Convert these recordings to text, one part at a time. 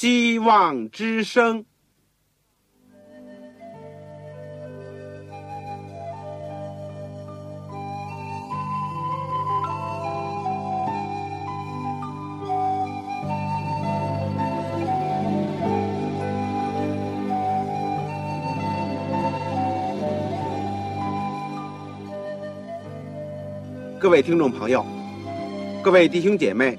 希望之声。各位听众朋友，各位弟兄姐妹，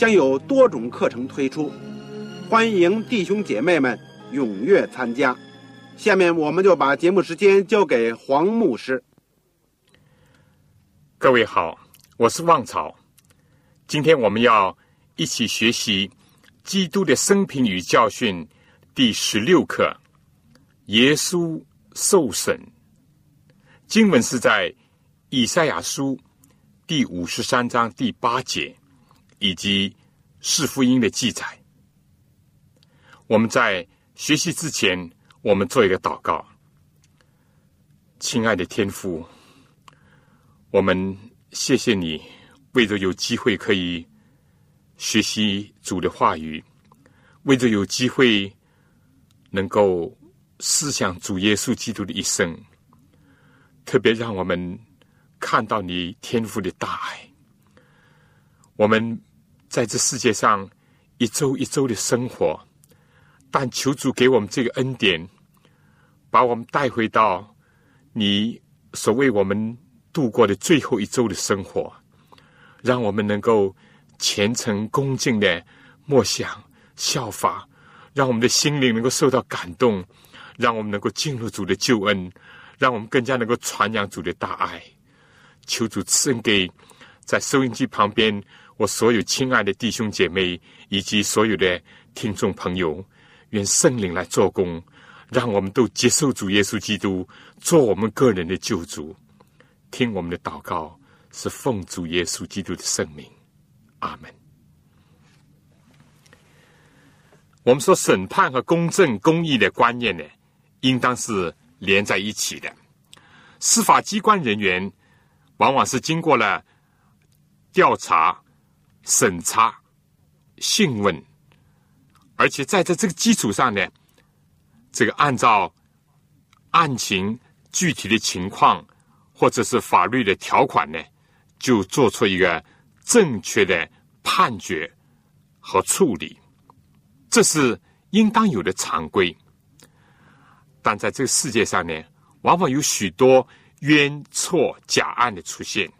将有多种课程推出，欢迎弟兄姐妹们踊跃参加。下面我们就把节目时间交给黄牧师。各位好，我是旺草。今天我们要一起学习《基督的生平与教训》第十六课：耶稣受审。经文是在。以赛亚书第五十三章第八节，以及四福音的记载。我们在学习之前，我们做一个祷告。亲爱的天父，我们谢谢你，为着有机会可以学习主的话语，为着有机会能够思想主耶稣基督的一生，特别让我们。看到你天赋的大爱，我们在这世界上一周一周的生活，但求主给我们这个恩典，把我们带回到你所为我们度过的最后一周的生活，让我们能够虔诚恭敬的默想效法，让我们的心灵能够受到感动，让我们能够进入主的救恩，让我们更加能够传扬主的大爱。求主赐恩给在收音机旁边我所有亲爱的弟兄姐妹以及所有的听众朋友，愿圣灵来做工，让我们都接受主耶稣基督做我们个人的救主。听我们的祷告，是奉主耶稣基督的圣名，阿门。我们说审判和公正公义的观念呢，应当是连在一起的。司法机关人员。往往是经过了调查、审查、讯问，而且在在这个基础上呢，这个按照案情具体的情况或者是法律的条款呢，就做出一个正确的判决和处理，这是应当有的常规。但在这个世界上呢，往往有许多。冤错假案的出现，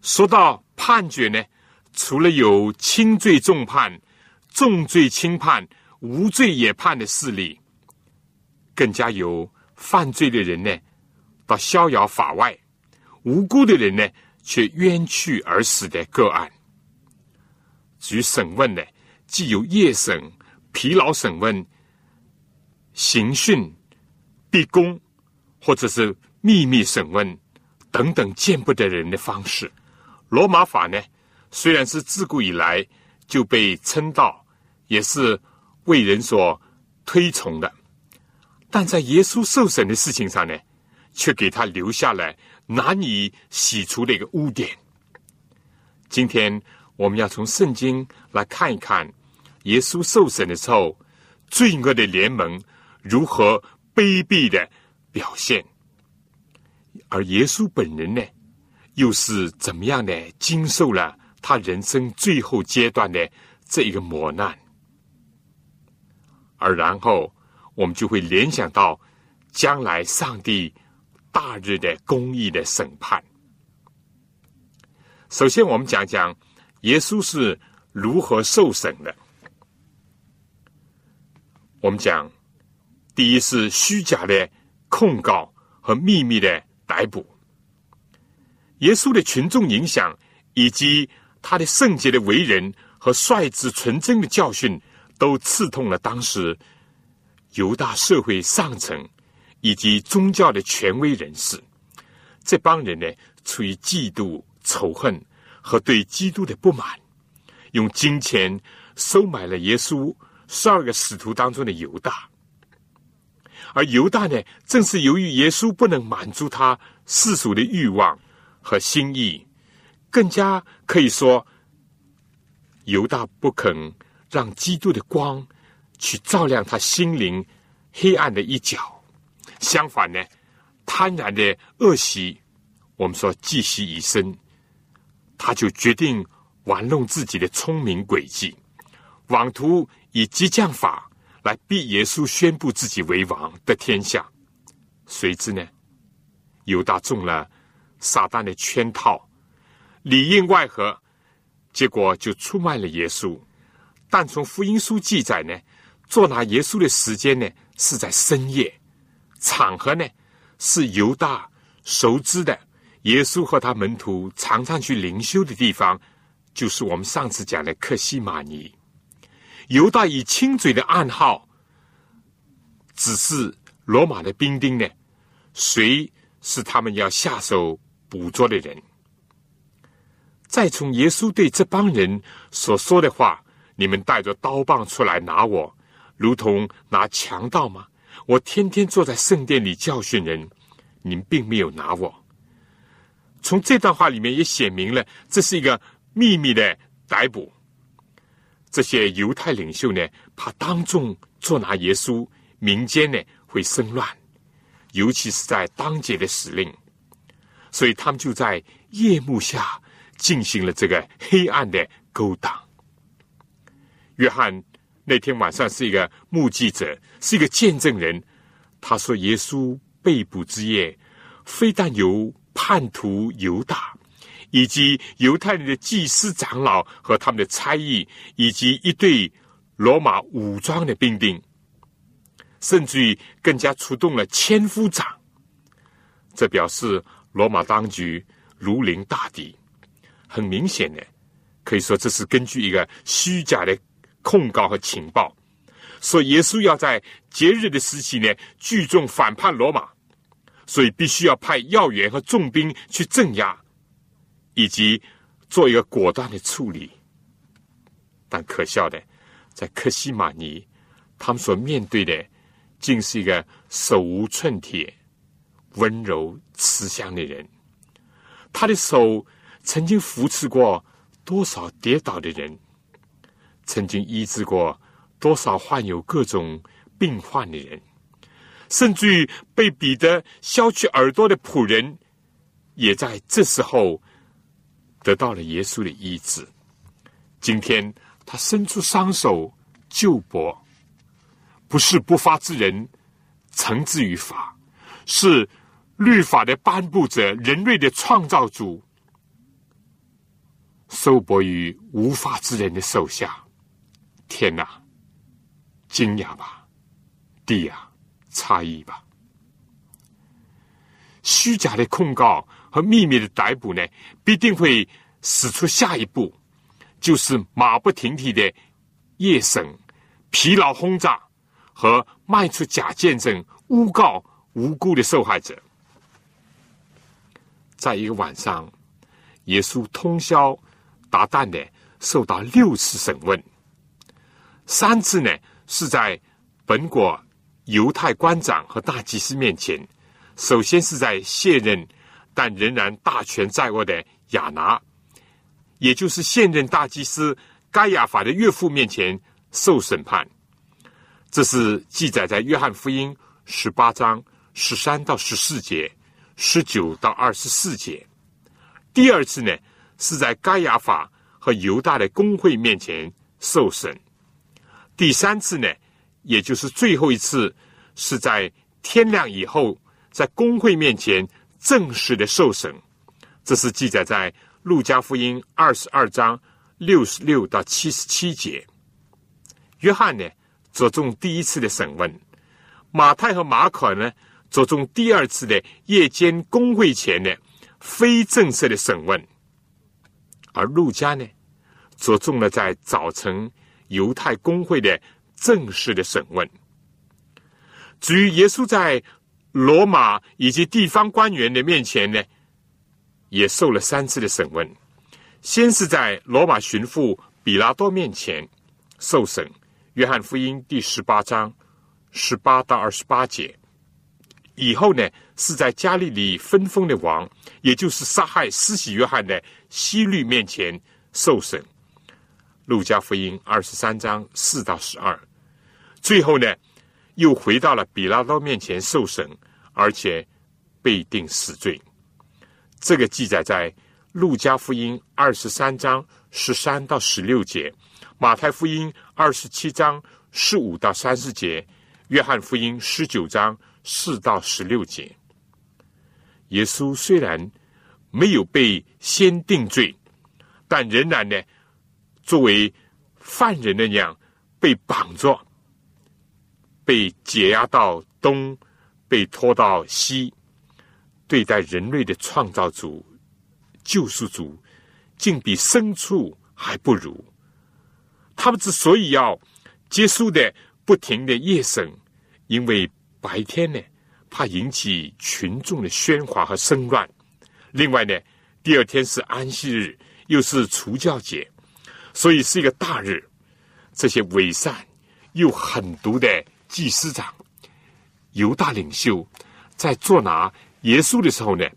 说到判决呢，除了有轻罪重判、重罪轻判、无罪也判的事例，更加有犯罪的人呢，到逍遥法外，无辜的人呢，却冤屈而死的个案。至于审问呢，既有夜审、疲劳审问、刑讯、逼供，或者是。秘密审问等等见不得人的方式，罗马法呢，虽然是自古以来就被称道，也是为人所推崇的，但在耶稣受审的事情上呢，却给他留下了难以洗除的一个污点。今天我们要从圣经来看一看，耶稣受审的时候，罪恶的联盟如何卑鄙的表现。而耶稣本人呢，又是怎么样的经受了他人生最后阶段的这一个磨难？而然后我们就会联想到将来上帝大日的公义的审判。首先，我们讲讲耶稣是如何受审的。我们讲，第一是虚假的控告和秘密的。逮捕耶稣的群众影响，以及他的圣洁的为人和率直纯真的教训，都刺痛了当时犹大社会上层以及宗教的权威人士。这帮人呢，出于嫉妒、仇恨和对基督的不满，用金钱收买了耶稣十二个使徒当中的犹大。而犹大呢，正是由于耶稣不能满足他世俗的欲望和心意，更加可以说，犹大不肯让基督的光去照亮他心灵黑暗的一角。相反呢，贪婪的恶习，我们说积习已深，他就决定玩弄自己的聪明诡计，妄图以激将法。来逼耶稣宣布自己为王的天下，谁知呢？犹大中了撒旦的圈套，里应外合，结果就出卖了耶稣。但从福音书记载呢，捉拿耶稣的时间呢是在深夜，场合呢是犹大熟知的耶稣和他门徒常常去灵修的地方，就是我们上次讲的克西马尼。犹大以亲嘴的暗号，指示罗马的兵丁呢，谁是他们要下手捕捉的人？再从耶稣对这帮人所说的话：“你们带着刀棒出来拿我，如同拿强盗吗？我天天坐在圣殿里教训人，你们并没有拿我。”从这段话里面也写明了，这是一个秘密的逮捕。这些犹太领袖呢，怕当众捉拿耶稣，民间呢会生乱，尤其是在当节的时令，所以他们就在夜幕下进行了这个黑暗的勾当。约翰那天晚上是一个目击者，是一个见证人。他说，耶稣被捕之夜，非但有叛徒犹大。以及犹太人的祭司长老和他们的差役，以及一队罗马武装的兵丁，甚至于更加出动了千夫长。这表示罗马当局如临大敌。很明显的，可以说这是根据一个虚假的控告和情报，说耶稣要在节日的时期呢聚众反叛罗马，所以必须要派要员和重兵去镇压。以及做一个果断的处理，但可笑的，在克西马尼，他们所面对的，竟是一个手无寸铁、温柔慈祥的人。他的手曾经扶持过多少跌倒的人，曾经医治过多少患有各种病患的人，甚至于被彼得削去耳朵的仆人，也在这时候。得到了耶稣的医治。今天他伸出双手救博，不是不法之人惩治于法，是律法的颁布者、人类的创造主，受博于无法之人的手下。天哪，惊讶吧！地呀，诧异吧！虚假的控告。和秘密的逮捕呢，必定会使出下一步，就是马不停蹄的夜审、疲劳轰炸和卖出假见证、诬告无辜的受害者。在一个晚上，耶稣通宵达旦的受到六次审问，三次呢是在本国犹太官长和大祭司面前，首先是在卸任。但仍然大权在握的亚拿，也就是现任大祭司该亚法的岳父面前受审判。这是记载在约翰福音十八章十三到十四节、十九到二十四节。第二次呢，是在该亚法和犹大的公会面前受审。第三次呢，也就是最后一次，是在天亮以后，在公会面前。正式的受审，这是记载在路加福音二十二章六十六到七十七节。约翰呢，着重第一次的审问；马太和马可呢，着重第二次的夜间公会前的非正式的审问；而路加呢，着重了在早晨犹太公会的正式的审问。至于耶稣在罗马以及地方官员的面前呢，也受了三次的审问。先是在罗马巡抚比拉多面前受审，约翰福音第十八章十八到二十八节。以后呢，是在加利利分封的王，也就是杀害施洗约翰的希律面前受审。路加福音二十三章四到十二。最后呢，又回到了比拉多面前受审，而且被定死罪。这个记载在路加福音二十三章十三到十六节，马太福音二十七章十五到三十节，约翰福音十九章。四到十六节，耶稣虽然没有被先定罪，但仍然呢，作为犯人那样被绑着，被解压到东，被拖到西，对待人类的创造主、救赎主，竟比牲畜还不如。他们之所以要结束的不停的夜审，因为。白天呢，怕引起群众的喧哗和声乱；另外呢，第二天是安息日，又是除教节，所以是一个大日。这些伪善又狠毒的祭司长、犹大领袖，在捉拿耶稣的时候呢，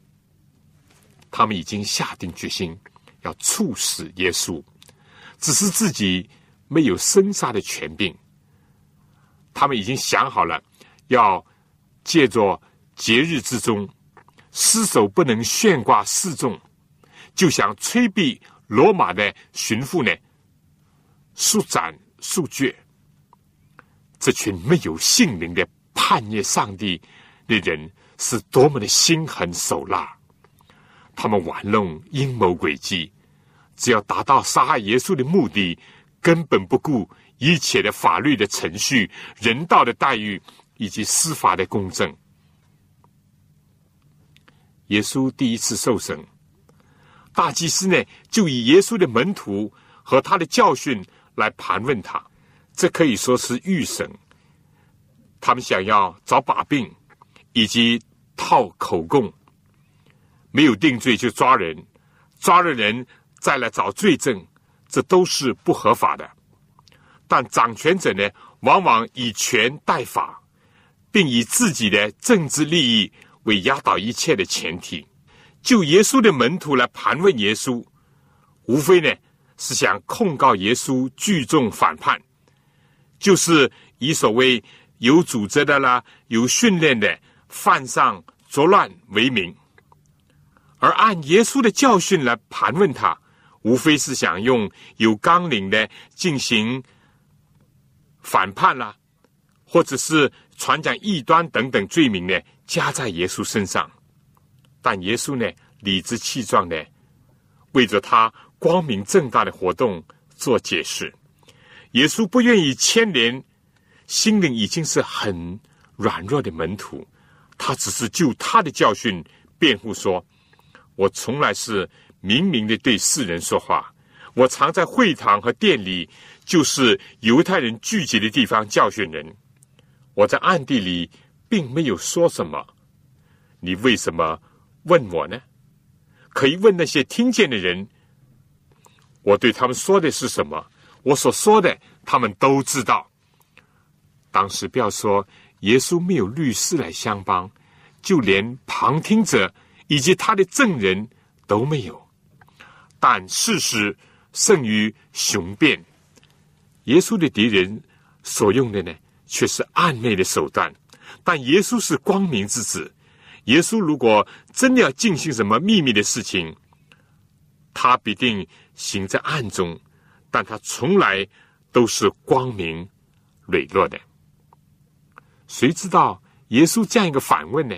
他们已经下定决心要处死耶稣，只是自己没有生杀的权柄。他们已经想好了。要借着节日之中，尸首不能悬挂示众，就想催逼罗马的巡抚呢，速斩速决。这群没有姓名的叛逆上帝的人，是多么的心狠手辣！他们玩弄阴谋诡计，只要达到杀害耶稣的目的，根本不顾一切的法律的程序、人道的待遇。以及司法的公正。耶稣第一次受审，大祭司呢就以耶稣的门徒和他的教训来盘问他，这可以说是预审。他们想要找把柄，以及套口供，没有定罪就抓人，抓了人再来找罪证，这都是不合法的。但掌权者呢，往往以权代法。并以自己的政治利益为压倒一切的前提，就耶稣的门徒来盘问耶稣，无非呢是想控告耶稣聚众反叛，就是以所谓有组织的啦、有训练的犯上作乱为名，而按耶稣的教训来盘问他，无非是想用有纲领的进行反叛啦，或者是。传讲异端等等罪名呢，加在耶稣身上，但耶稣呢，理直气壮的为着他光明正大的活动做解释。耶稣不愿意牵连心灵已经是很软弱的门徒，他只是就他的教训辩护说：“我从来是明明的对世人说话，我常在会堂和店里，就是犹太人聚集的地方教训人。”我在暗地里并没有说什么，你为什么问我呢？可以问那些听见的人，我对他们说的是什么？我所说的，他们都知道。当时不要说耶稣没有律师来相帮，就连旁听者以及他的证人都没有。但事实胜于雄辩，耶稣的敌人所用的呢？却是暗昧的手段，但耶稣是光明之子。耶稣如果真的要进行什么秘密的事情，他必定行在暗中，但他从来都是光明磊落的。谁知道耶稣这样一个反问呢，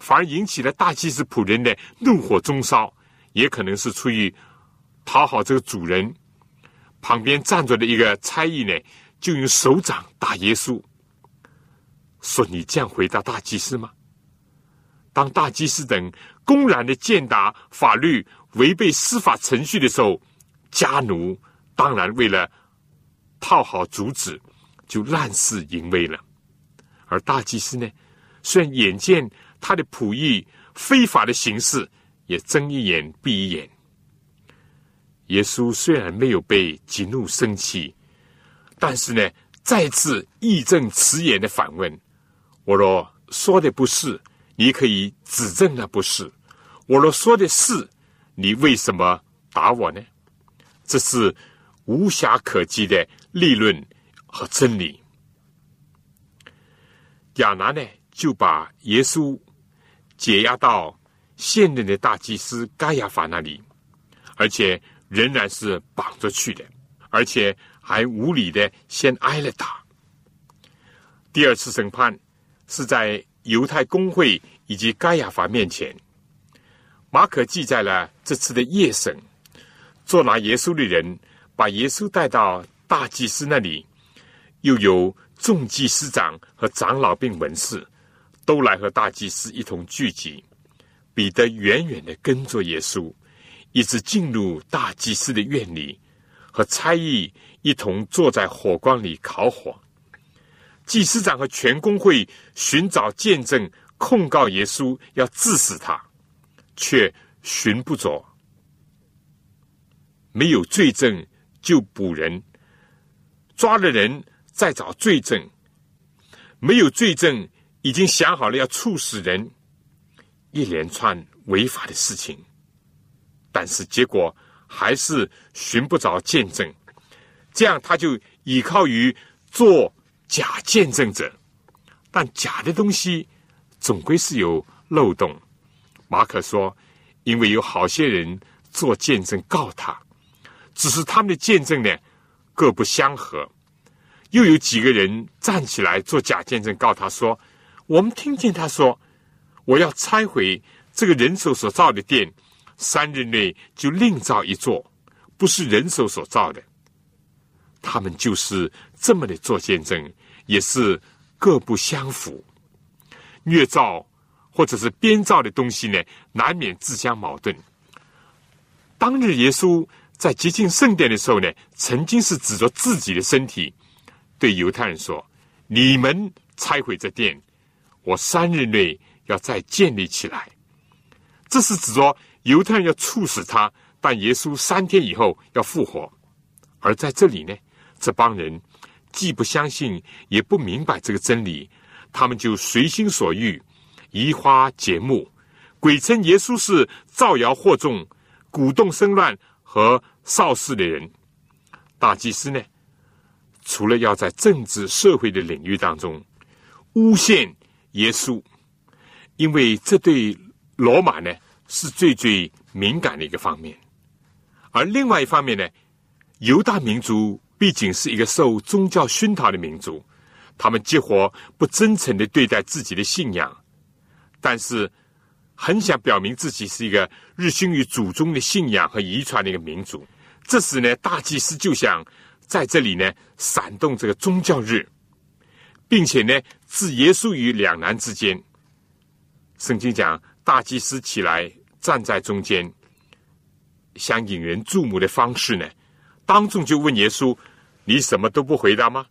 反而引起了大祭司仆人的怒火中烧，也可能是出于讨好这个主人。旁边站着的一个差役呢，就用手掌打耶稣。说你这样回答大祭司吗？当大祭司等公然的践踏法律、违背司法程序的时候，家奴当然为了套好主旨，就滥肆淫威了。而大祭司呢，虽然眼见他的仆役非法的形式，也睁一眼闭一眼。耶稣虽然没有被激怒生气，但是呢，再次义正辞严的反问：“我若说的不是，你可以指证那不是；我若说的是，你为什么打我呢？”这是无暇可击的立论和真理。亚拿呢，就把耶稣解押到现任的大祭司该亚法那里，而且。仍然是绑着去的，而且还无理的先挨了打。第二次审判是在犹太公会以及该亚法面前，马可记载了这次的夜审。捉拿耶稣的人把耶稣带到大祭司那里，又有众祭司长和长老并文士都来和大祭司一同聚集。彼得远远的跟着耶稣。一直进入大祭司的院里，和差役一同坐在火光里烤火。祭司长和全公会寻找见证，控告耶稣，要致死他，却寻不着。没有罪证就捕人，抓了人再找罪证，没有罪证已经想好了要处死人，一连串违法的事情。但是结果还是寻不着见证，这样他就依靠于做假见证者，但假的东西总归是有漏洞。马可说，因为有好些人做见证告他，只是他们的见证呢各不相合。又有几个人站起来做假见证告他说，我们听见他说，我要拆毁这个人手所造的殿。三日内就另造一座，不是人手所造的。他们就是这么的做见证，也是各不相符。虐造或者是编造的东西呢，难免自相矛盾。当日耶稣在接近圣殿的时候呢，曾经是指着自己的身体对犹太人说：“你们拆毁这殿，我三日内要再建立起来。”这是指着。犹太人要处死他，但耶稣三天以后要复活。而在这里呢，这帮人既不相信，也不明白这个真理，他们就随心所欲，移花接木，鬼称耶稣是造谣惑众、鼓动生乱和闹事的人。大祭司呢，除了要在政治社会的领域当中诬陷耶稣，因为这对罗马呢。是最最敏感的一个方面，而另外一方面呢，犹大民族毕竟是一个受宗教熏陶的民族，他们结活不真诚的对待自己的信仰，但是很想表明自己是一个日新于祖宗的信仰和遗传的一个民族。这时呢，大祭司就想在这里呢闪动这个宗教日，并且呢置耶稣于两难之间。圣经讲。大祭司起来站在中间，想引人注目的方式呢？当众就问耶稣：“你什么都不回答吗？”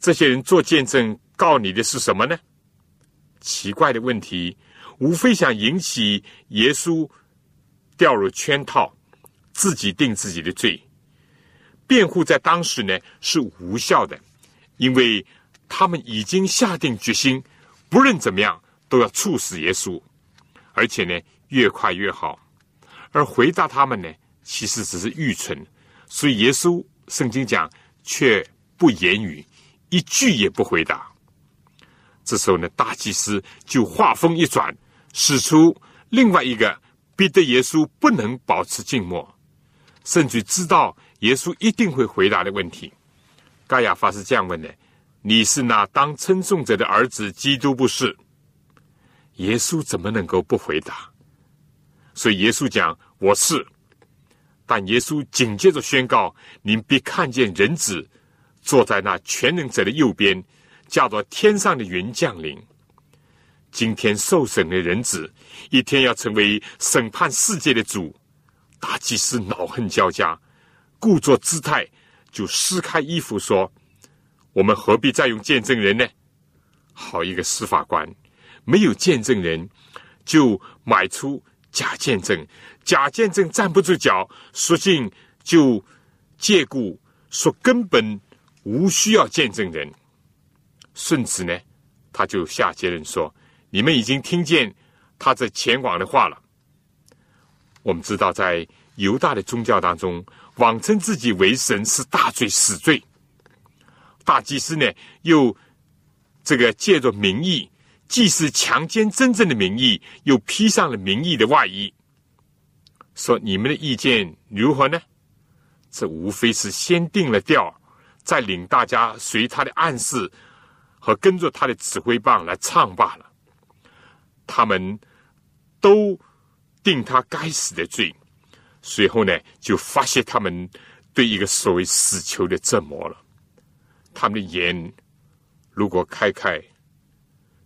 这些人做见证告你的是什么呢？奇怪的问题，无非想引起耶稣掉入圈套，自己定自己的罪。辩护在当时呢是无效的，因为他们已经下定决心，不论怎么样都要处死耶稣。而且呢，越快越好。而回答他们呢，其实只是愚蠢。所以耶稣圣经讲，却不言语，一句也不回答。这时候呢，大祭司就话锋一转，使出另外一个逼得耶稣不能保持静默，甚至知道耶稣一定会回答的问题。盖亚法是这样问的：“你是那当称颂者的儿子，基督不是？”耶稣怎么能够不回答？所以耶稣讲我是，但耶稣紧接着宣告：您必看见人子坐在那全能者的右边，驾着天上的云降临。今天受审的人子，一天要成为审判世界的主。大祭司恼恨交加，故作姿态，就撕开衣服说：“我们何必再用见证人呢？”好一个司法官，没有见证人，就买出假见证，假见证站不住脚，索性就借故说根本无需要见证人。顺子呢，他就下结论说：“你们已经听见他这前往的话了。”我们知道，在犹大的宗教当中，妄称自己为神是大罪、死罪。大祭司呢，又这个借着名义，既是强奸真正的名义，又披上了名义的外衣，说你们的意见如何呢？这无非是先定了调，再领大家随他的暗示和跟着他的指挥棒来唱罢了。他们都定他该死的罪。随后呢，就发现他们对一个所谓死囚的折磨了。他们的眼如果开开，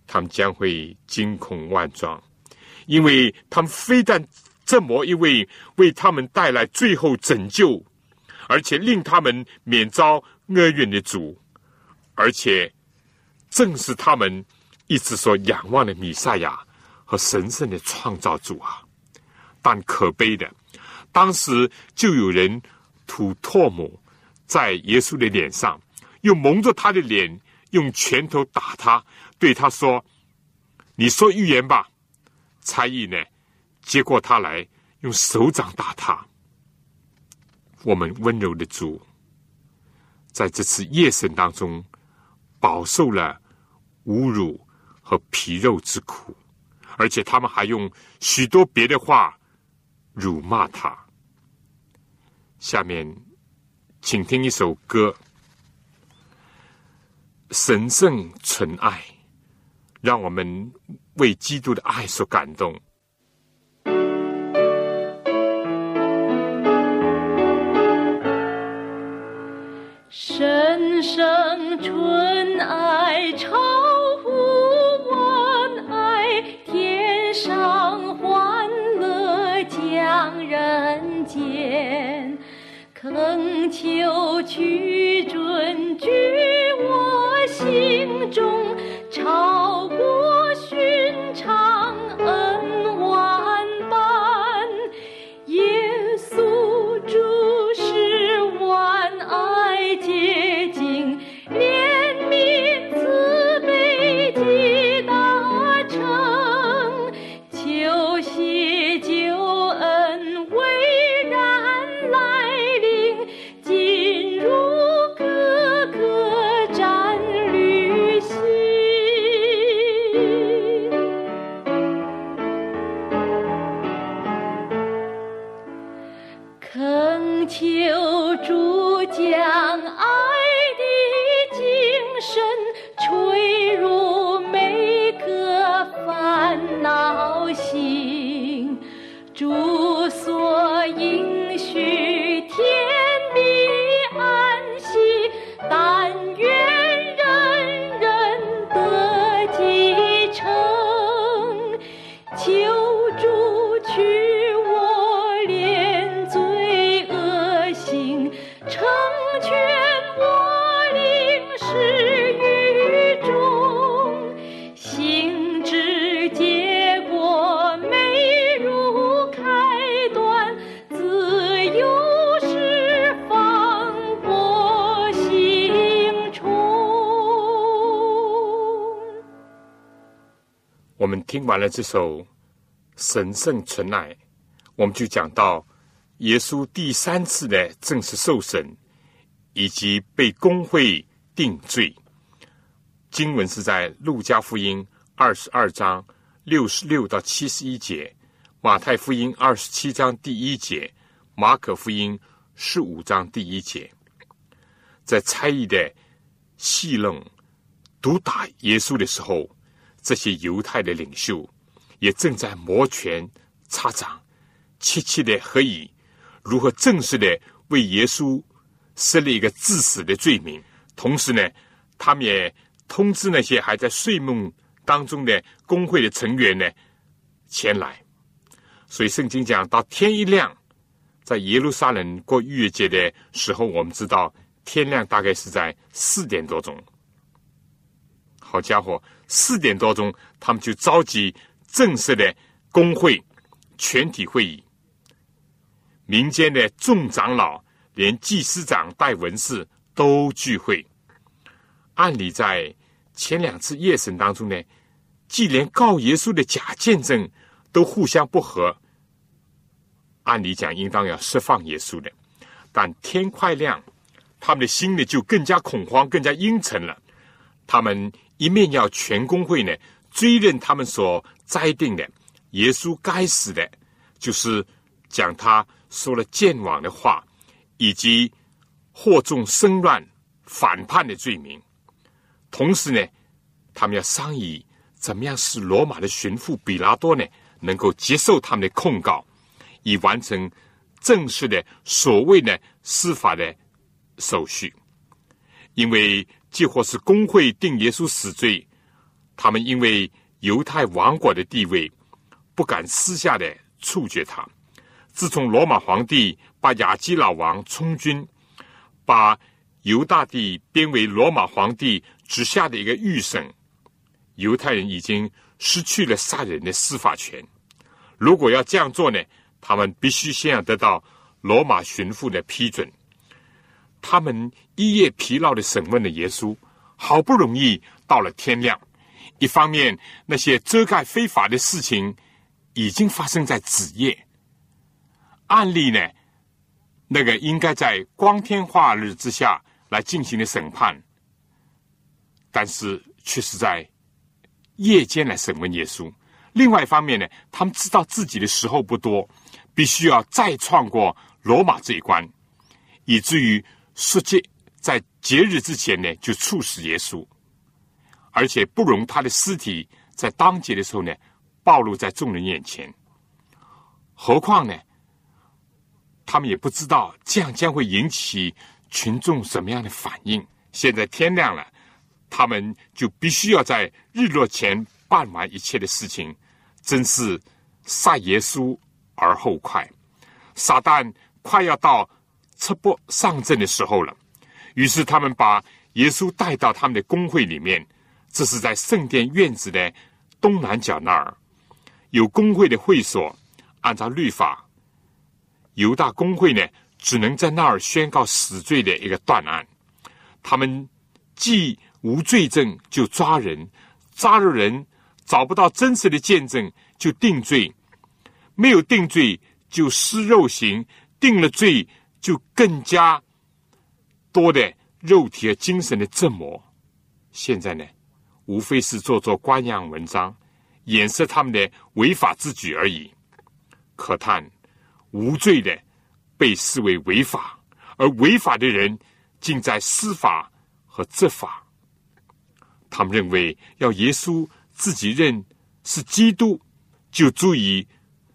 他们将会惊恐万状，因为他们非但这么一位为他们带来最后拯救，而且令他们免遭厄运的主，而且正是他们一直所仰望的弥赛亚和神圣的创造主啊！但可悲的。当时就有人吐唾沫在耶稣的脸上，又蒙着他的脸，用拳头打他，对他说：“你说预言吧。”差役呢，接过他来，用手掌打他。我们温柔的主，在这次夜审当中，饱受了侮辱和皮肉之苦，而且他们还用许多别的话辱骂他。下面，请听一首歌，《神圣纯爱》，让我们为基督的爱所感动。圣我们听完了这首神圣纯爱，我们就讲到耶稣第三次的正式受审，以及被公会定罪。经文是在路加福音二十二章六十六到七十一节，马太福音二十七章第一节，马可福音十五章第一节，在猜疑的戏弄、毒打耶稣的时候。这些犹太的领袖也正在摩拳擦掌，切切的合议，如何正式的为耶稣设立一个致死的罪名。同时呢，他们也通知那些还在睡梦当中的工会的成员呢前来。所以圣经讲到天一亮，在耶路撒冷过逾越节的时候，我们知道天亮大概是在四点多钟。好家伙，四点多钟，他们就召集正式的工会全体会议，民间的众长老，连祭司长带文士都聚会。按理在前两次夜审当中呢，既连告耶稣的假见证都互相不和，按理讲应当要释放耶稣的，但天快亮，他们的心里就更加恐慌，更加阴沉了。他们一面要全公会呢追认他们所栽定的耶稣该死的，就是讲他说了见网的话，以及惑众生乱反叛的罪名。同时呢，他们要商议怎么样使罗马的巡抚比拉多呢能够接受他们的控告，以完成正式的所谓的司法的手续。因为既或是工会定耶稣死罪，他们因为犹太王国的地位，不敢私下的处决他。自从罗马皇帝把亚基老王充军，把犹大地编为罗马皇帝。之下的一个预审，犹太人已经失去了杀人的司法权。如果要这样做呢，他们必须先要得到罗马巡抚的批准。他们一夜疲劳的审问了耶稣，好不容易到了天亮。一方面，那些遮盖非法的事情已经发生在子夜。案例呢，那个应该在光天化日之下来进行的审判。但是却是在夜间来审问耶稣。另外一方面呢，他们知道自己的时候不多，必须要再创过罗马这一关，以至于实际在节日之前呢就处死耶稣，而且不容他的尸体在当节的时候呢暴露在众人眼前。何况呢，他们也不知道这样将会引起群众什么样的反应。现在天亮了。他们就必须要在日落前办完一切的事情，真是杀耶稣而后快。撒旦快要到赤膊上阵的时候了，于是他们把耶稣带到他们的工会里面。这是在圣殿院子的东南角那儿，有工会的会所。按照律法，犹大工会呢，只能在那儿宣告死罪的一个断案。他们既无罪证就抓人，抓了人找不到真实的见证就定罪，没有定罪就施肉刑，定了罪就更加多的肉体和精神的折磨。现在呢，无非是做做官样文章，掩饰他们的违法之举而已。可叹无罪的被视为违法，而违法的人竟在司法和执法。他们认为，要耶稣自己认是基督，就足以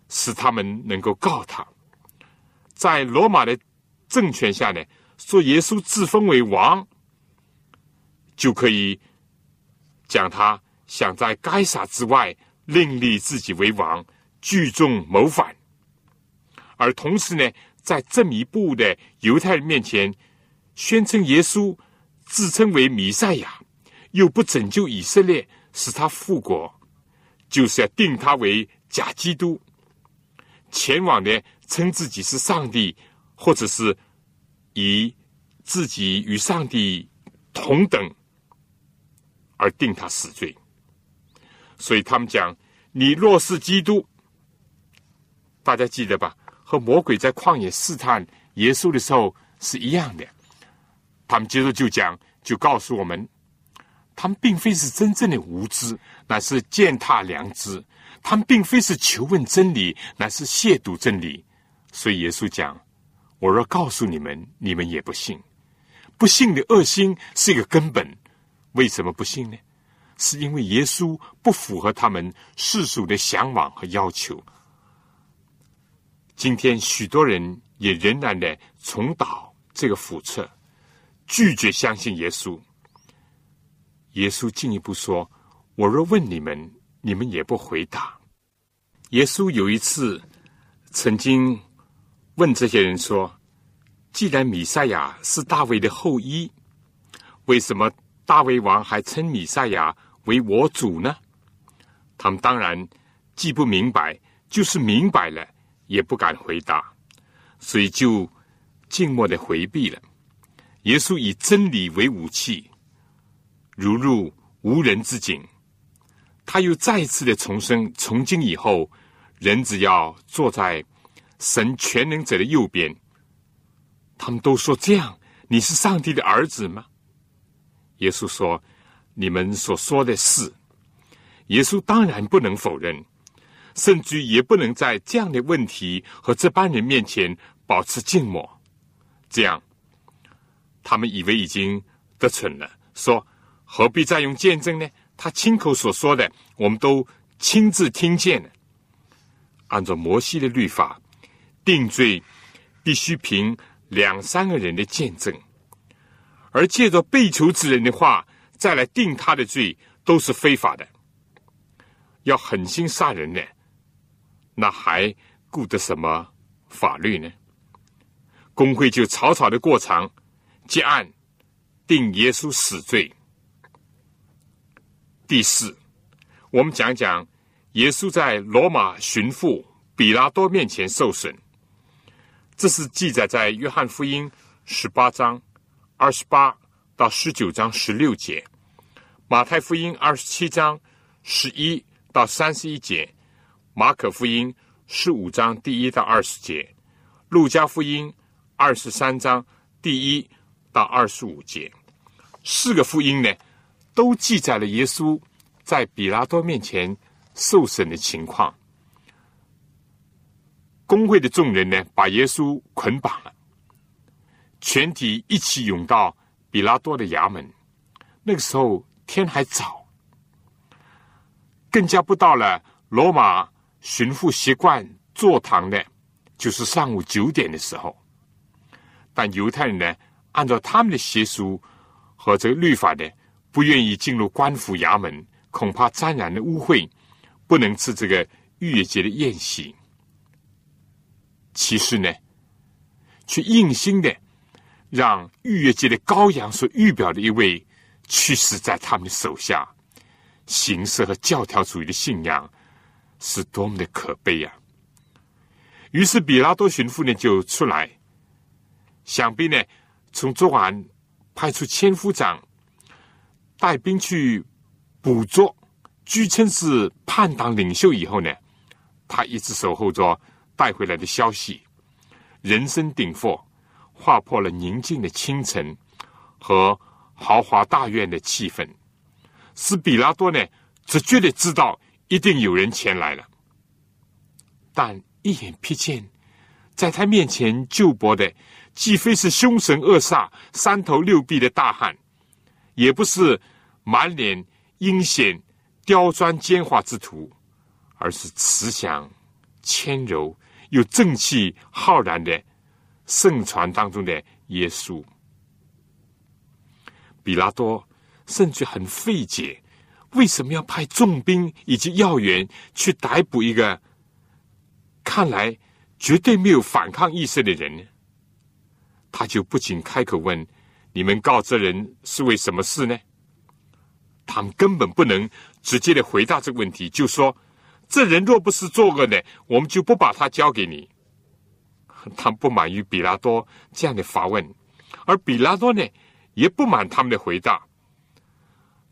使他们能够告他。在罗马的政权下呢，说耶稣自封为王，就可以讲他想在该撒之外另立自己为王，聚众谋反。而同时呢，在这么一步的犹太人面前，宣称耶稣自称为弥赛亚。又不拯救以色列，使他复国，就是要定他为假基督，前往的称自己是上帝，或者是以自己与上帝同等而定他死罪。所以他们讲，你若是基督，大家记得吧？和魔鬼在旷野试探耶稣的时候是一样的。他们接着就讲，就告诉我们。他们并非是真正的无知，乃是践踏良知；他们并非是求问真理，乃是亵渎真理。所以耶稣讲：“我若告诉你们，你们也不信。不信的恶心是一个根本。为什么不信呢？是因为耶稣不符合他们世俗的向往和要求。今天许多人也仍然的重蹈这个覆辙，拒绝相信耶稣。”耶稣进一步说：“我若问你们，你们也不回答。”耶稣有一次曾经问这些人说：“既然米赛亚是大卫的后裔，为什么大卫王还称米赛亚为我主呢？他们当然既不明白，就是明白了也不敢回答，所以就静默的回避了。耶稣以真理为武器，如入无人之境。他又再次的重申：从今以后，人只要坐在神全能者的右边。他们都说：“这样，你是上帝的儿子吗？”耶稣说：“你们所说的是。”耶稣当然不能否认，甚至也不能在这样的问题和这班人面前保持静默。这样，他们以为已经得逞了，说：“何必再用见证呢？”他亲口所说的，我们都亲自听见了。按照摩西的律法，定罪必须凭两三个人的见证，而借着被囚之人的话再来定他的罪，都是非法的。要狠心杀人呢，那还顾得什么法律呢？工会就草草的过场，结案定耶稣死罪。第四，我们讲讲耶稣在罗马巡抚比拉多面前受审。这是记载在约翰福音十八章二十八到十九章十六节，马太福音二十七章十一到三十一节，马可福音十五章第一到二十节，路加福音二十三章第一到二十五节。四个福音呢？都记载了耶稣在比拉多面前受审的情况。工会的众人呢，把耶稣捆绑了，全体一起涌到比拉多的衙门。那个时候天还早，更加不到了罗马巡抚习惯坐堂的，就是上午九点的时候。但犹太人呢，按照他们的习俗和这个律法呢。不愿意进入官府衙门，恐怕沾染了污秽，不能吃这个逾越节的宴席。其实呢，却硬心的让逾越节的羔羊所预表的一位去世在他们的手下，形式和教条主义的信仰是多么的可悲呀！于是比拉多巡抚呢就出来，想必呢从昨晚派出千夫长。带兵去捕捉，据称是叛党领袖以后呢，他一直守候着带回来的消息，人声鼎沸，划破了宁静的清晨和豪华大院的气氛，使比拉多呢直觉的知道一定有人前来了，但一眼瞥见，在他面前救搏的，既非是凶神恶煞、三头六臂的大汉。也不是满脸阴险、刁钻奸猾之徒，而是慈祥、谦柔又正气浩然的圣传当中的耶稣。比拉多甚至很费解，为什么要派重兵以及要员去逮捕一个看来绝对没有反抗意识的人呢？他就不仅开口问。你们告这人是为什么事呢？他们根本不能直接的回答这个问题，就说这人若不是作恶呢，我们就不把他交给你。他不满于比拉多这样的发问，而比拉多呢也不满他们的回答。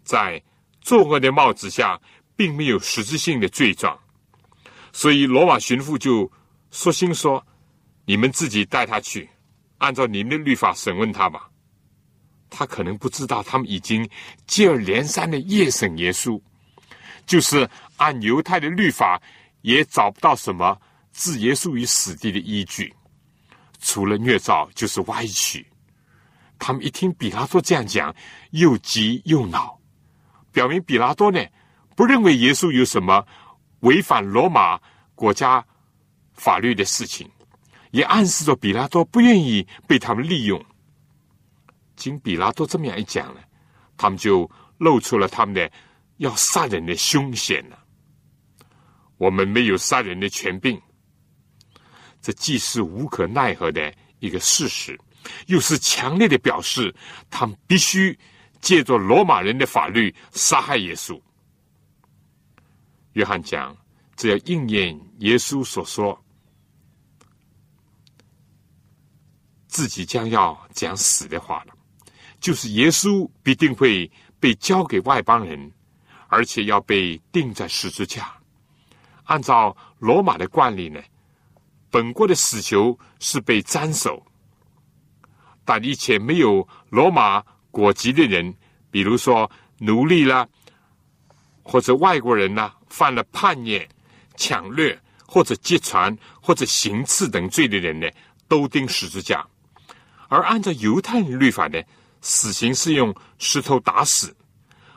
在作恶的帽子下，并没有实质性的罪状，所以罗马巡抚就说：“心说，你们自己带他去，按照你们的律法审问他吧。”他可能不知道，他们已经接二连三的夜审耶稣，就是按犹太的律法，也找不到什么置耶稣于死地的依据，除了虐造就是歪曲。他们一听比拉多这样讲，又急又恼，表明比拉多呢不认为耶稣有什么违反罗马国家法律的事情，也暗示着比拉多不愿意被他们利用。经比拉多这么样一讲呢，他们就露出了他们的要杀人的凶险了。我们没有杀人的权柄，这既是无可奈何的一个事实，又是强烈的表示，他们必须借着罗马人的法律杀害耶稣。约翰讲，这要应验耶稣所说，自己将要讲死的话了，就是耶稣必定会被交给外邦人，而且要被钉在十字架。按照罗马的惯例呢，本国的死囚是被斩首，但一切没有罗马国籍的人，比如说奴隶啦，或者外国人呐。犯了叛逆、抢掠或者劫船或者行刺等罪的人呢，都钉十字架；而按照犹太人律法呢，死刑是用石头打死。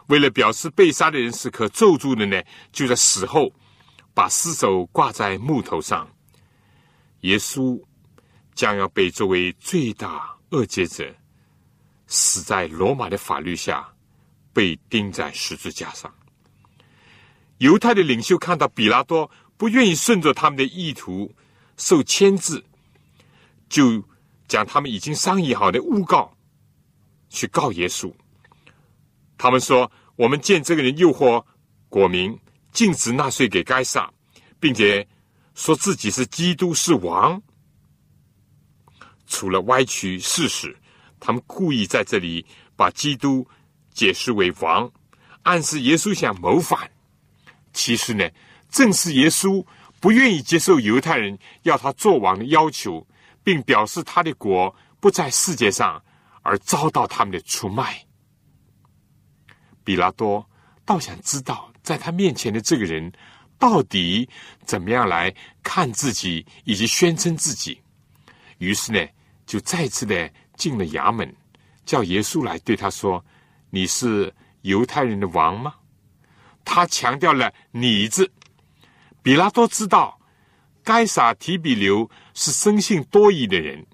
为了表示被杀的人是可咒住的呢，就在死后把尸首挂在木头上。耶稣将要被作为最大恶劫者，死在罗马的法律下，被钉在十字架上。犹太的领袖看到比拉多不愿意顺着他们的意图受牵制，就将他们已经商议好的诬告去告耶稣。他们说：“我们见这个人诱惑国民，禁止纳税给该撒，并且说自己是基督是王。除了歪曲事实，他们故意在这里把基督解释为王，暗示耶稣想谋反。”其实呢，正是耶稣不愿意接受犹太人要他做王的要求，并表示他的国不在世界上，而遭到他们的出卖。比拉多倒想知道，在他面前的这个人到底怎么样来看自己以及宣称自己。于是呢，就再次的进了衙门，叫耶稣来对他说：“你是犹太人的王吗？”他强调了“你”字，比拉多知道该撒提比留是生性多疑的人，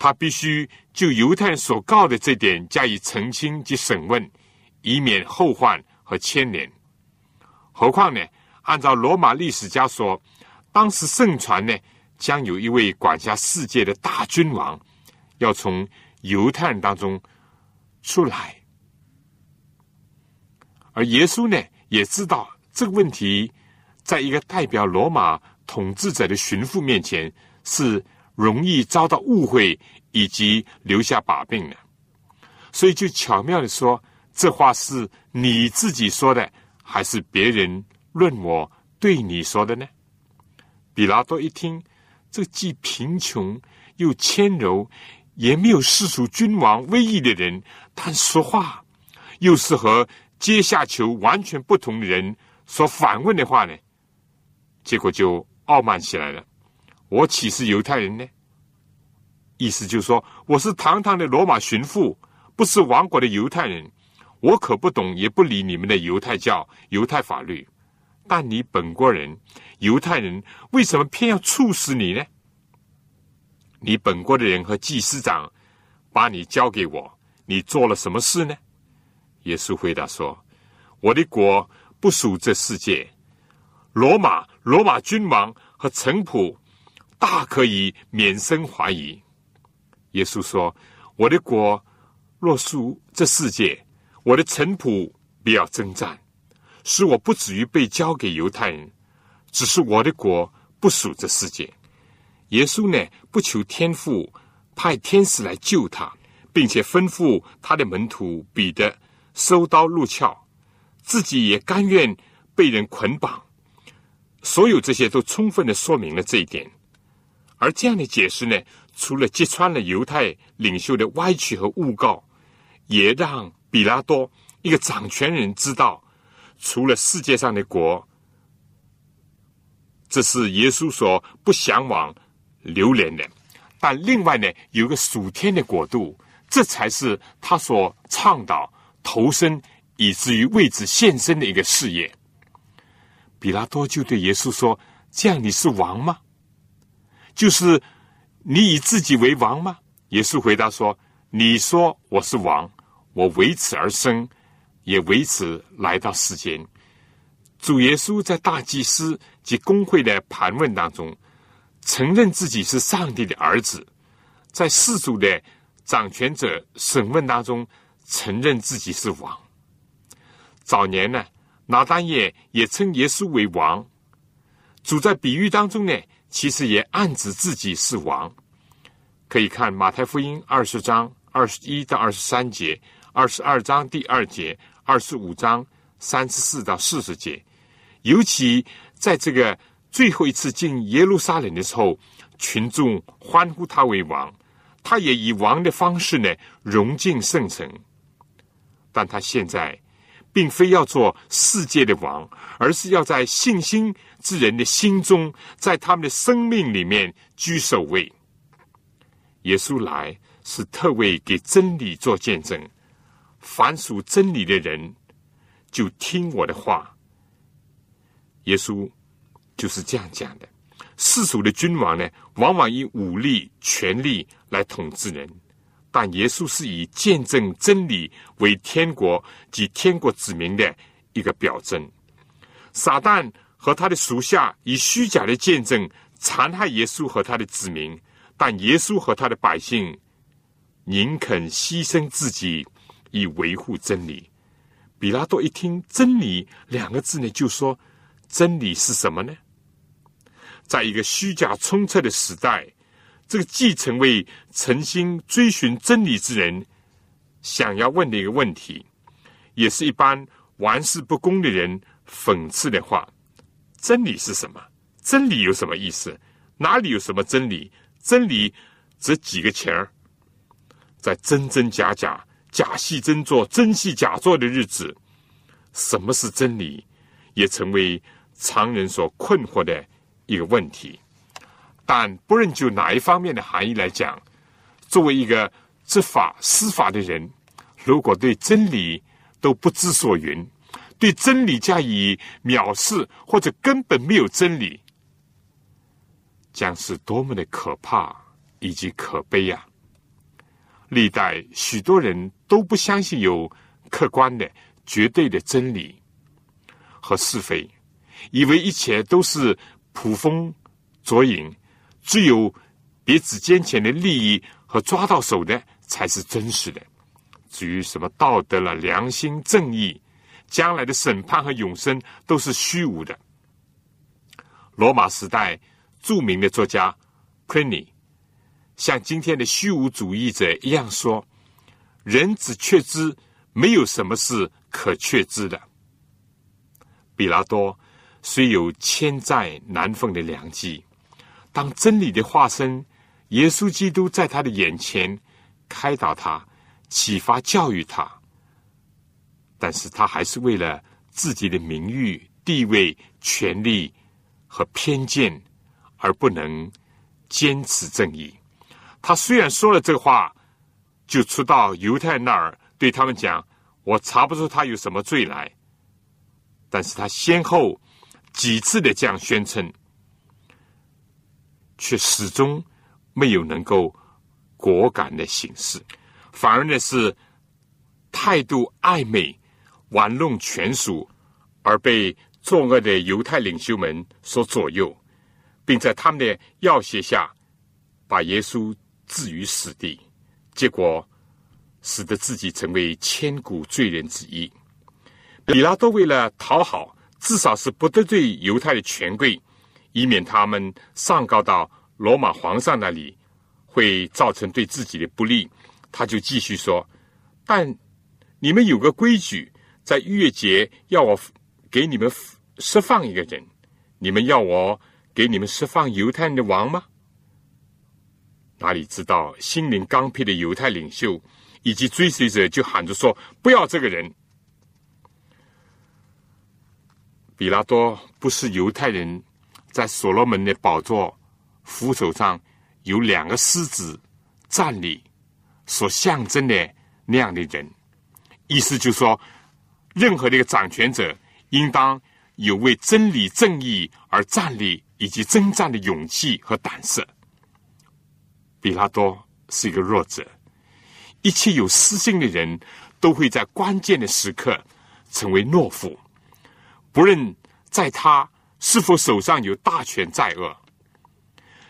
他必须就犹太人所告的这点加以澄清及审问，以免后患和牵连。何况呢，按照罗马历史家说，当时盛传呢，将有一位管辖世界的大君王要从犹太人当中出来，而耶稣呢？也知道这个问题，在一个代表罗马统治者的巡抚面前是容易遭到误会以及留下把柄的，所以就巧妙的说：“这话是你自己说的，还是别人论我对你说的呢？”比拉多一听，这既贫穷又谦柔，也没有世俗君王威仪的人，但说话又是和。阶下囚完全不同的人所反问的话呢，结果就傲慢起来了。我岂是犹太人呢？意思就是说，我是堂堂的罗马巡抚，不是王国的犹太人。我可不懂，也不理你们的犹太教、犹太法律。但你本国人、犹太人，为什么偏要处死你呢？你本国的人和祭司长把你交给我，你做了什么事呢？耶稣回答说：“我的国不属这世界。罗马、罗马君王和臣仆大可以免生怀疑。”耶稣说：“我的国若属这世界，我的臣仆必要征战，使我不至于被交给犹太人。只是我的国不属这世界。”耶稣呢，不求天父派天使来救他，并且吩咐他的门徒彼得。收刀入鞘，自己也甘愿被人捆绑，所有这些都充分的说明了这一点。而这样的解释呢，除了揭穿了犹太领袖的歪曲和诬告，也让比拉多一个掌权人知道，除了世界上的国，这是耶稣所不向往留恋的；但另外呢，有个属天的国度，这才是他所倡导。投身以至于为此献身的一个事业，比拉多就对耶稣说：“这样你是王吗？就是你以自己为王吗？”耶稣回答说：“你说我是王，我为此而生，也为此来到世间。”主耶稣在大祭司及公会的盘问当中，承认自己是上帝的儿子，在世俗的掌权者审问当中承认自己是王。早年呢，拿单业也称耶稣为王。主在比喻当中呢，其实也暗指自己是王。可以看马太福音二十章二十一到二十三节，二十二章第二节，二十五章三十四到四十节。尤其在这个最后一次进耶路撒冷的时候，群众欢呼他为王，他也以王的方式呢融进圣城。但他现在并非要做世界的王，而是要在信心之人的心中，在他们的生命里面居首位。耶稣来是特为给真理做见证，凡属真理的人就听我的话。耶稣就是这样讲的。世俗的君王呢，往往以武力、权力来统治人，但耶稣是以见证真理为天国及天国子民的一个表征。撒旦和他的属下以虚假的见证残害耶稣和他的子民。但耶稣和他的百姓宁肯牺牲自己以维护真理。比拉多一听“真理”两个字呢，就说：“真理是什么呢？”在一个虚假充斥的时代，这个既成为诚心追寻真理之人想要问的一个问题，也是一般玩世不恭的人讽刺的话：“真理是什么？真理有什么意思？哪里有什么真理？”真理值几个钱儿？在真真假假、假戏真做、真戏假做的日子，什么是真理，也成为常人所困惑的一个问题。但不论就哪一方面的含义来讲，作为一个执法司法的人，如果对真理都不知所云，对真理加以藐视，或者根本没有真理。将是多么的可怕以及可悲呀！历代许多人都不相信有客观的、绝对的真理和是非，以为一切都是捕风捉影，只有别指尖前的利益和抓到手的才是真实的。至于什么道德了、良心、正义、将来的审判和永生，都是虚无的。罗马时代。著名的作家 q u i n y 像今天的虚无主义者一样说：“人只确知没有什么是可确知的。”比拉多虽有千载难逢的良机，当真理的化身耶稣基督在他的眼前开导他、启发教育他，但是他还是为了自己的名誉、地位、权力和偏见。而不能坚持正义。他虽然说了这话，就出到犹太那儿对他们讲：“我查不出他有什么罪来。”但是他先后几次的这样宣称，却始终没有能够果敢的行事，反而呢是态度暧昧、玩弄权术，而被作恶的犹太领袖们所左右。并在他们的要挟下，把耶稣置于死地，结果使得自己成为千古罪人之一。比拉多为了讨好，至少是不得罪犹太的权贵，以免他们上告到罗马皇上那里，会造成对自己的不利，他就继续说：“但你们有个规矩，在逾越节要我给你们释放一个人，你们要我。”给你们释放犹太人的王吗？哪里知道心灵刚愎的犹太领袖以及追随者就喊着说：“不要这个人！”比拉多不是犹太人，在所罗门的宝座扶手上有两个狮子站立所象征的那样的人，意思就是说，任何的一个掌权者应当有为真理正义而站立。以及征战的勇气和胆色，比拉多是一个弱者。一切有私心的人都会在关键的时刻成为懦夫，不论在他是否手上有大权在握。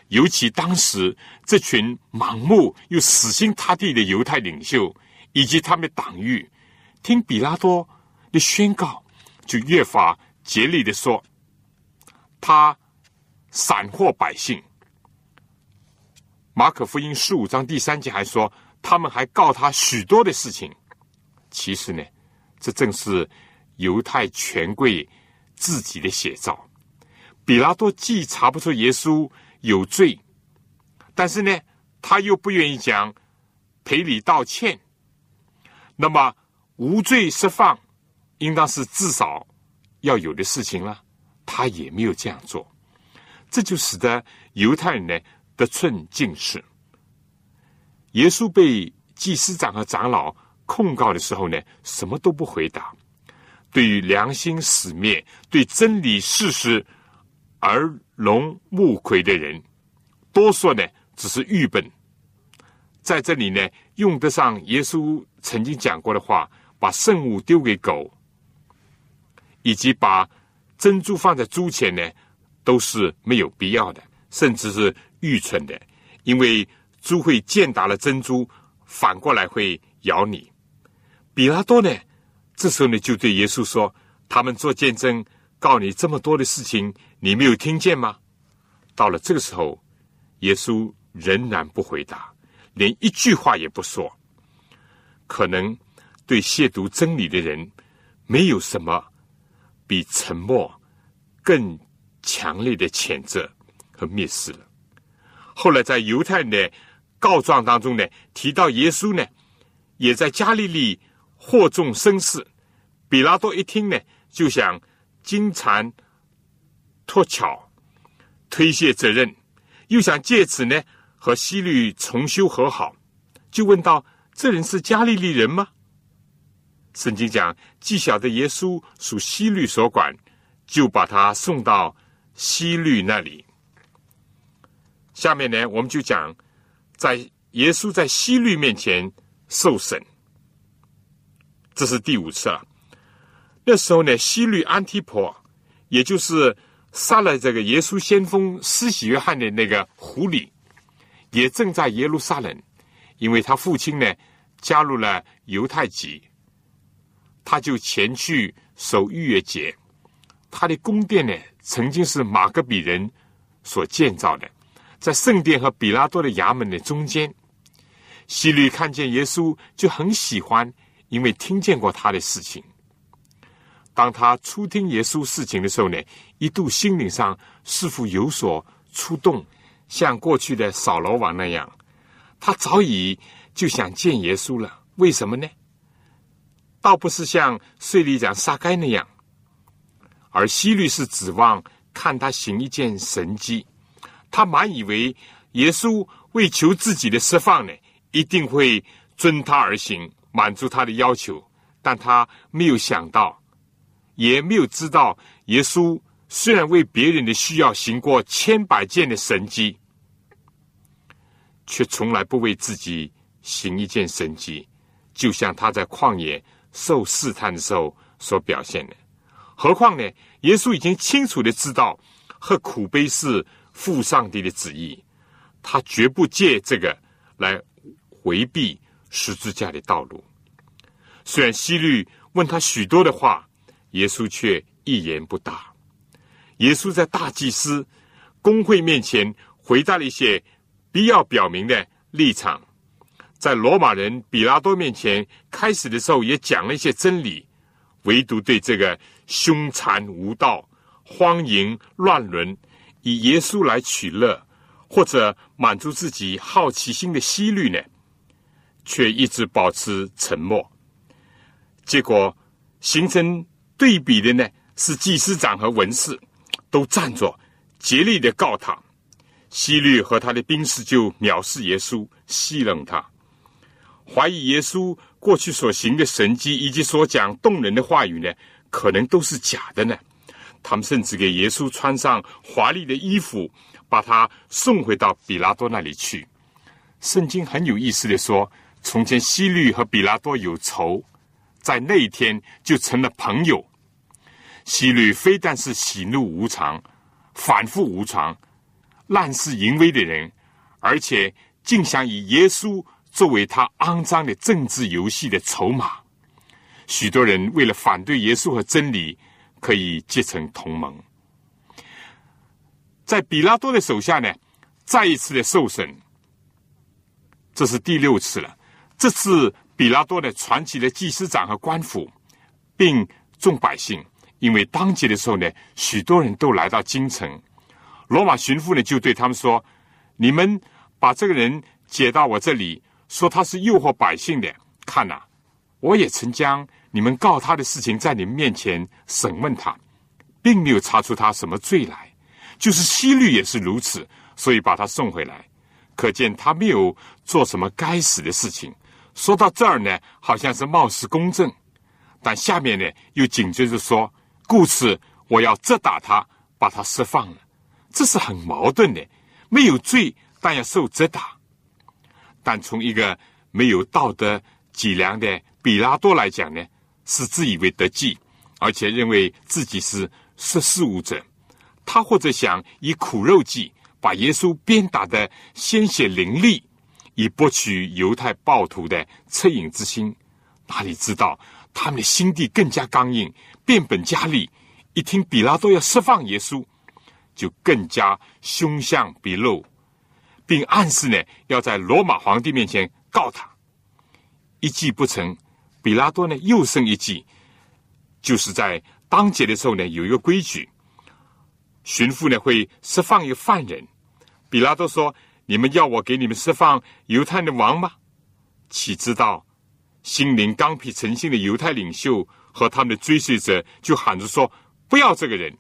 尤其当时这群盲目又死心塌地的犹太领袖以及他们的党羽，听比拉多的宣告，就越发竭力的说，他散获百姓。马可福音十五章第三节还说，他们还告他许多的事情。其实呢，这正是犹太权贵自己的写照。比拉多既查不出耶稣有罪，但是呢，他又不愿意讲赔礼道歉。那么无罪释放，应当是至少要有的事情了。他也没有这样做，这就使得犹太人呢。得寸进尺。耶稣被祭司长和长老控告的时候呢，什么都不回答。对于良心死灭、对真理事实耳聋目睽的人，多说呢只是愚笨。在这里呢，用得上耶稣曾经讲过的话：把圣物丢给狗，以及把珍珠放在猪前呢，都是没有必要的，甚至是。愚蠢的，因为猪会践踏了珍珠，反过来会咬你。比拉多呢，这时候呢就对耶稣说：“他们做见证，告你这么多的事情，你没有听见吗？”到了这个时候，耶稣仍然不回答，连一句话也不说。可能对亵渎真理的人，没有什么比沉默更强烈的谴责和蔑视了。后来在犹太人的告状当中呢，提到耶稣呢，也在加利利获众生事。比拉多一听呢，就想金蝉脱巧，推卸责任，又想借此呢和希律重修和好，就问道：“这人是加利利人吗？”圣经讲，既晓得耶稣属希律所管，就把他送到希律那里。下面呢，我们就讲，在耶稣在西律面前受审，这是第五次了。那时候呢，西律安提婆，也就是杀了这个耶稣先锋施洗约翰的那个狐狸，也正在耶路撒冷，因为他父亲呢加入了犹太籍，他就前去守逾越节。他的宫殿呢，曾经是马格比人所建造的。在圣殿和比拉多的衙门的中间，希律看见耶稣就很喜欢，因为听见过他的事情。当他初听耶稣事情的时候呢，一度心灵上似乎有所触动，像过去的扫罗王那样，他早已就想见耶稣了。为什么呢？倒不是像税吏长撒该那样，而希律是指望看他行一件神迹。他满以为耶稣为求自己的释放呢，一定会遵他而行，满足他的要求。但他没有想到，也没有知道，耶稣虽然为别人的需要行过千百件的神迹，却从来不为自己行一件神迹。就像他在旷野受试探的时候所表现的。何况呢，耶稣已经清楚的知道，和苦悲是。父上帝的旨意，他绝不借这个来回避十字架的道路。虽然希律问他许多的话，耶稣却一言不答。耶稣在大祭司公会面前回答了一些必要表明的立场，在罗马人比拉多面前开始的时候也讲了一些真理，唯独对这个凶残无道、荒淫乱伦。以耶稣来取乐，或者满足自己好奇心的希律呢，却一直保持沉默。结果形成对比的呢，是祭司长和文士都站着，竭力的告他。希律和他的兵士就藐视耶稣，戏弄他，怀疑耶稣过去所行的神迹以及所讲动人的话语呢，可能都是假的呢。他们甚至给耶稣穿上华丽的衣服，把他送回到比拉多那里去。圣经很有意思的说，从前希律和比拉多有仇，在那一天就成了朋友。希律非但是喜怒无常、反复无常，滥施淫威的人，而且竟想以耶稣作为他肮脏的政治游戏的筹码。许多人为了反对耶稣和真理，可以结成同盟。在比拉多的手下呢，再一次的受审，这是第六次了。这次比拉多呢，传起了祭司长和官府，并众百姓。因为当节的时候呢，许多人都来到京城，罗马巡抚呢就对他们说：“你们把这个人解到我这里，说他是诱惑百姓的。看呐，我也曾将你们告他的事情在你们面前审问他，并没有查出他什么罪来。就是西律也是如此，所以把他送回来。可见他没有做什么该死的事情。说到这儿呢，好像是貌似公正，但下面呢又紧接着说。”故此，我要责打他，把他释放了，这是很矛盾的。没有罪，但要受责打。但从一个没有道德脊梁的比拉多来讲呢，是自以为得计，而且认为自己是识事务者。他或者想以苦肉计，把耶稣鞭打的鲜血淋漓，以博取犹太暴徒的恻隐之心。哪里知道他们的心地更加刚硬。变本加厉，一听比拉多要释放耶稣，就更加凶相毕露，并暗示呢要在罗马皇帝面前告他。一计不成，比拉多呢又生一计，就是在当节的时候呢有一个规矩，巡抚呢会释放一个犯人。比拉多说：“你们要我给你们释放犹太的王吗？”岂知道心灵刚愎诚心的犹太领袖。和他们的追随者就喊着说：“不要这个人，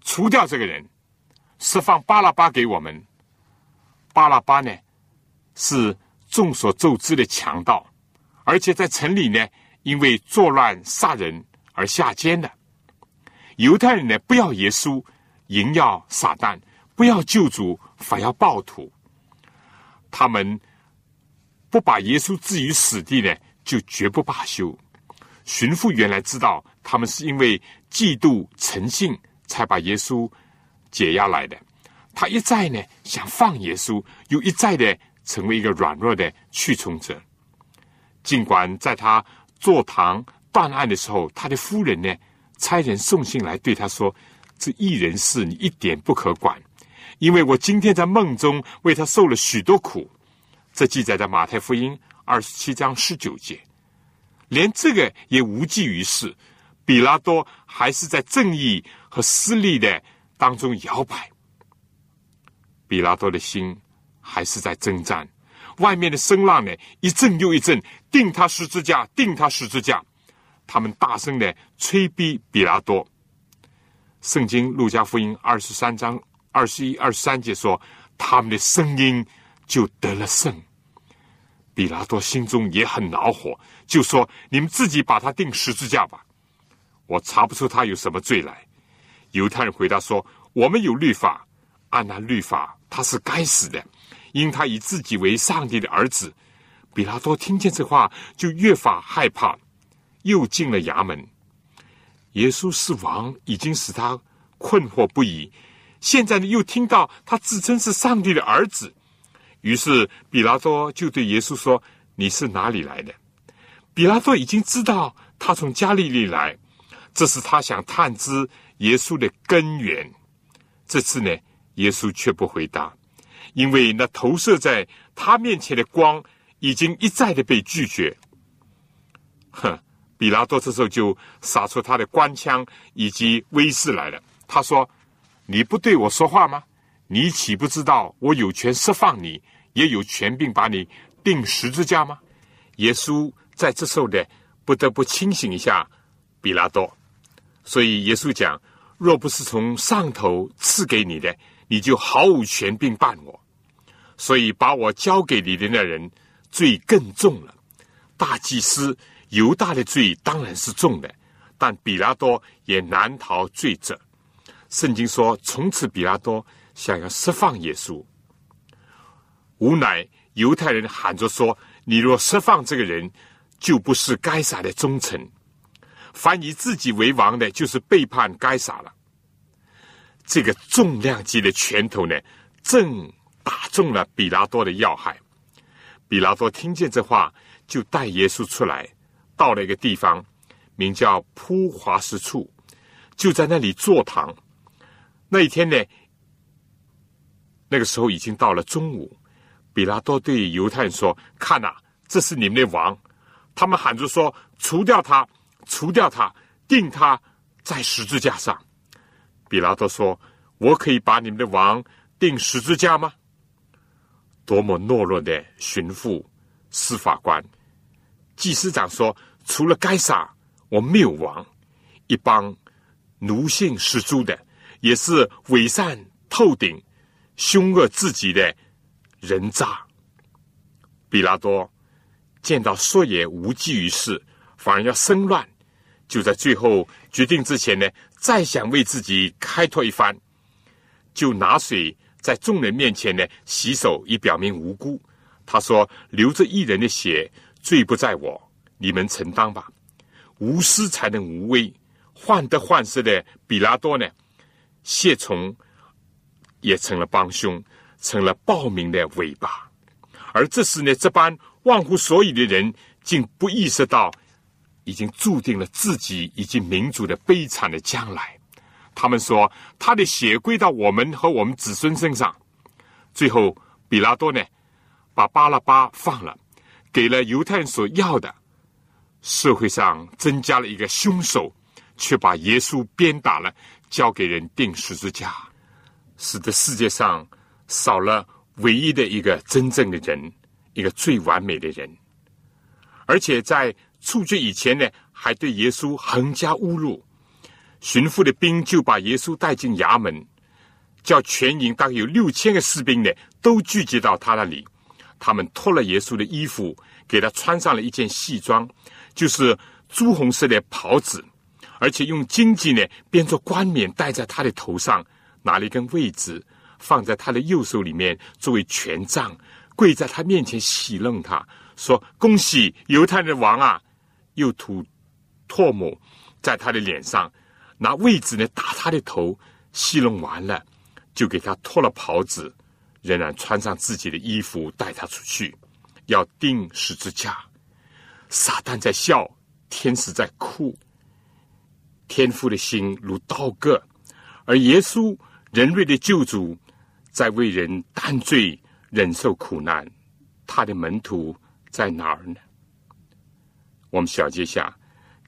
除掉这个人，释放巴拉巴给我们。”巴拉巴呢是众所周知的强盗，而且在城里呢因为作乱杀人而下监的。犹太人呢不要耶稣，迎要撒旦；不要救主，反要暴徒。他们不把耶稣置于死地呢，就绝不罢休。巡抚原来知道他们是因为嫉妒诚信才把耶稣解压来的，他一再呢想放耶稣，又一再的成为一个软弱的去从者。尽管在他坐堂断案的时候，他的夫人呢差人送信来对他说：“这一人事你一点不可管，因为我今天在梦中为他受了许多苦。”这记载在马太福音二十七章十九节。连这个也无济于事，比拉多还是在正义和私利的当中摇摆。比拉多的心还是在征战，外面的声浪呢一阵又一阵，定他十字架，定他十字架。他们大声的催逼比拉多。圣经路加福音二十三章二十一、二十三节说，他们的声音就得了胜。比拉多心中也很恼火，就说：“你们自己把他钉十字架吧，我查不出他有什么罪来。”犹太人回答说：“我们有律法，按那律法他是该死的，因他以自己为上帝的儿子。”比拉多听见这话，就越发害怕，又进了衙门。耶稣是王，已经使他困惑不已，现在呢，又听到他自称是上帝的儿子。于是，比拉多就对耶稣说：“你是哪里来的？”比拉多已经知道他从加利利来，这是他想探知耶稣的根源。这次呢，耶稣却不回答，因为那投射在他面前的光已经一再的被拒绝。哼，比拉多这时候就撒出他的官腔以及威势来了。他说：“你不对我说话吗？你岂不知道我有权释放你？”也有权柄把你钉十字架吗？耶稣在这时候呢，不得不清醒一下比拉多。所以耶稣讲：若不是从上头赐给你的，你就毫无权柄办我。所以把我交给你的那人罪更重了。大祭司犹大的罪当然是重的，但比拉多也难逃罪责。圣经说：从此比拉多想要释放耶稣。无奈，犹太人喊着说：“你若释放这个人，就不是该撒的忠臣。凡以自己为王的，就是背叛该撒了。”这个重量级的拳头呢，正打中了比拉多的要害。比拉多听见这话，就带耶稣出来，到了一个地方，名叫铺华石处，就在那里坐堂。那一天呢，那个时候已经到了中午。比拉多对犹太人说：“看呐，这是你们的王。”他们喊着说：“除掉他，除掉他，定他在十字架上。”比拉多说：“我可以把你们的王钉十字架吗？”多么懦弱的巡抚、司法官、祭司长说：“除了该撒，我没有王。”一帮奴性十足的。也是伪善透顶、凶恶至极的人渣。比拉多见到说也无济于事，反而要生乱，就在最后决定之前呢，再想为自己开脱一番，就拿水在众人面前呢洗手，以表明无辜。他说：“流着一人的血，罪不在我，你们承担吧。无私才能无畏，患得患失的比拉多呢？”谢从也成了帮凶，成了暴民的尾巴。而这时呢，这般忘乎所以的人，竟不意识到，已经注定了自己以及民族的悲惨的将来。他们说，他的血归到我们和我们子孙身上。最后，比拉多呢，把巴拉巴放了，给了犹太人所要的。社会上增加了一个凶手，却把耶稣鞭打了。交给人定十字架，使得世界上少了唯一的一个真正的人，一个最完美的人。而且在处决以前呢，还对耶稣横加侮辱。巡抚的兵就把耶稣带进衙门，叫全营大概有六千个士兵呢，都聚集到他那里。他们脱了耶稣的衣服，给他穿上了一件戏装，就是朱红色的袍子。而且用荆棘呢编做冠冕戴在他的头上，拿了一根位置放在他的右手里面作为权杖，跪在他面前戏弄他，说：“恭喜犹太人王啊！”又吐唾沫在他的脸上，拿位子呢打他的头，戏弄完了，就给他脱了袍子，仍然穿上自己的衣服带他出去，要钉十字架。撒旦在笑，天使在哭。天父的心如刀割，而耶稣人类的救主在为人担罪、忍受苦难。他的门徒在哪儿呢？我们小结一下，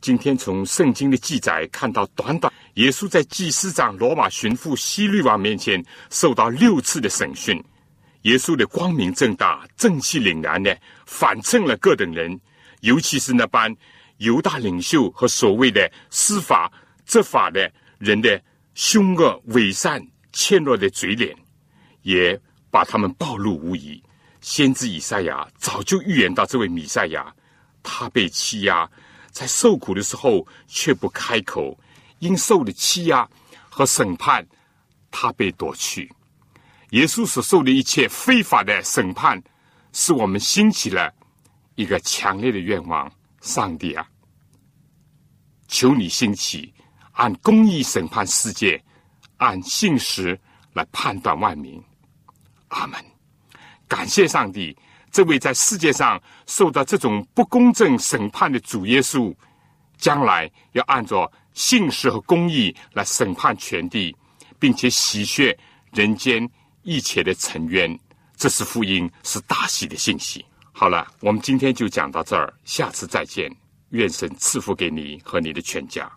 今天从圣经的记载看到，短短耶稣在祭司长罗马巡抚希律王面前受到六次的审讯。耶稣的光明正大、正气凛然呢，反衬了各等人，尤其是那般。犹大领袖和所谓的司法执法的人的凶恶、伪善、怯懦的嘴脸，也把他们暴露无遗。先知以赛亚早就预言到，这位弥赛亚，他被欺压，在受苦的时候却不开口，因受的欺压和审判，他被夺去。耶稣所受的一切非法的审判，使我们兴起了一个强烈的愿望。上帝啊，求你兴起，按公义审判世界，按信实来判断万民。阿门。感谢上帝，这位在世界上受到这种不公正审判的主耶稣，将来要按照信实和公义来审判全地，并且洗血人间一切的尘冤。这是福音，是大喜的信息。好了，我们今天就讲到这儿，下次再见。愿神赐福给你和你的全家。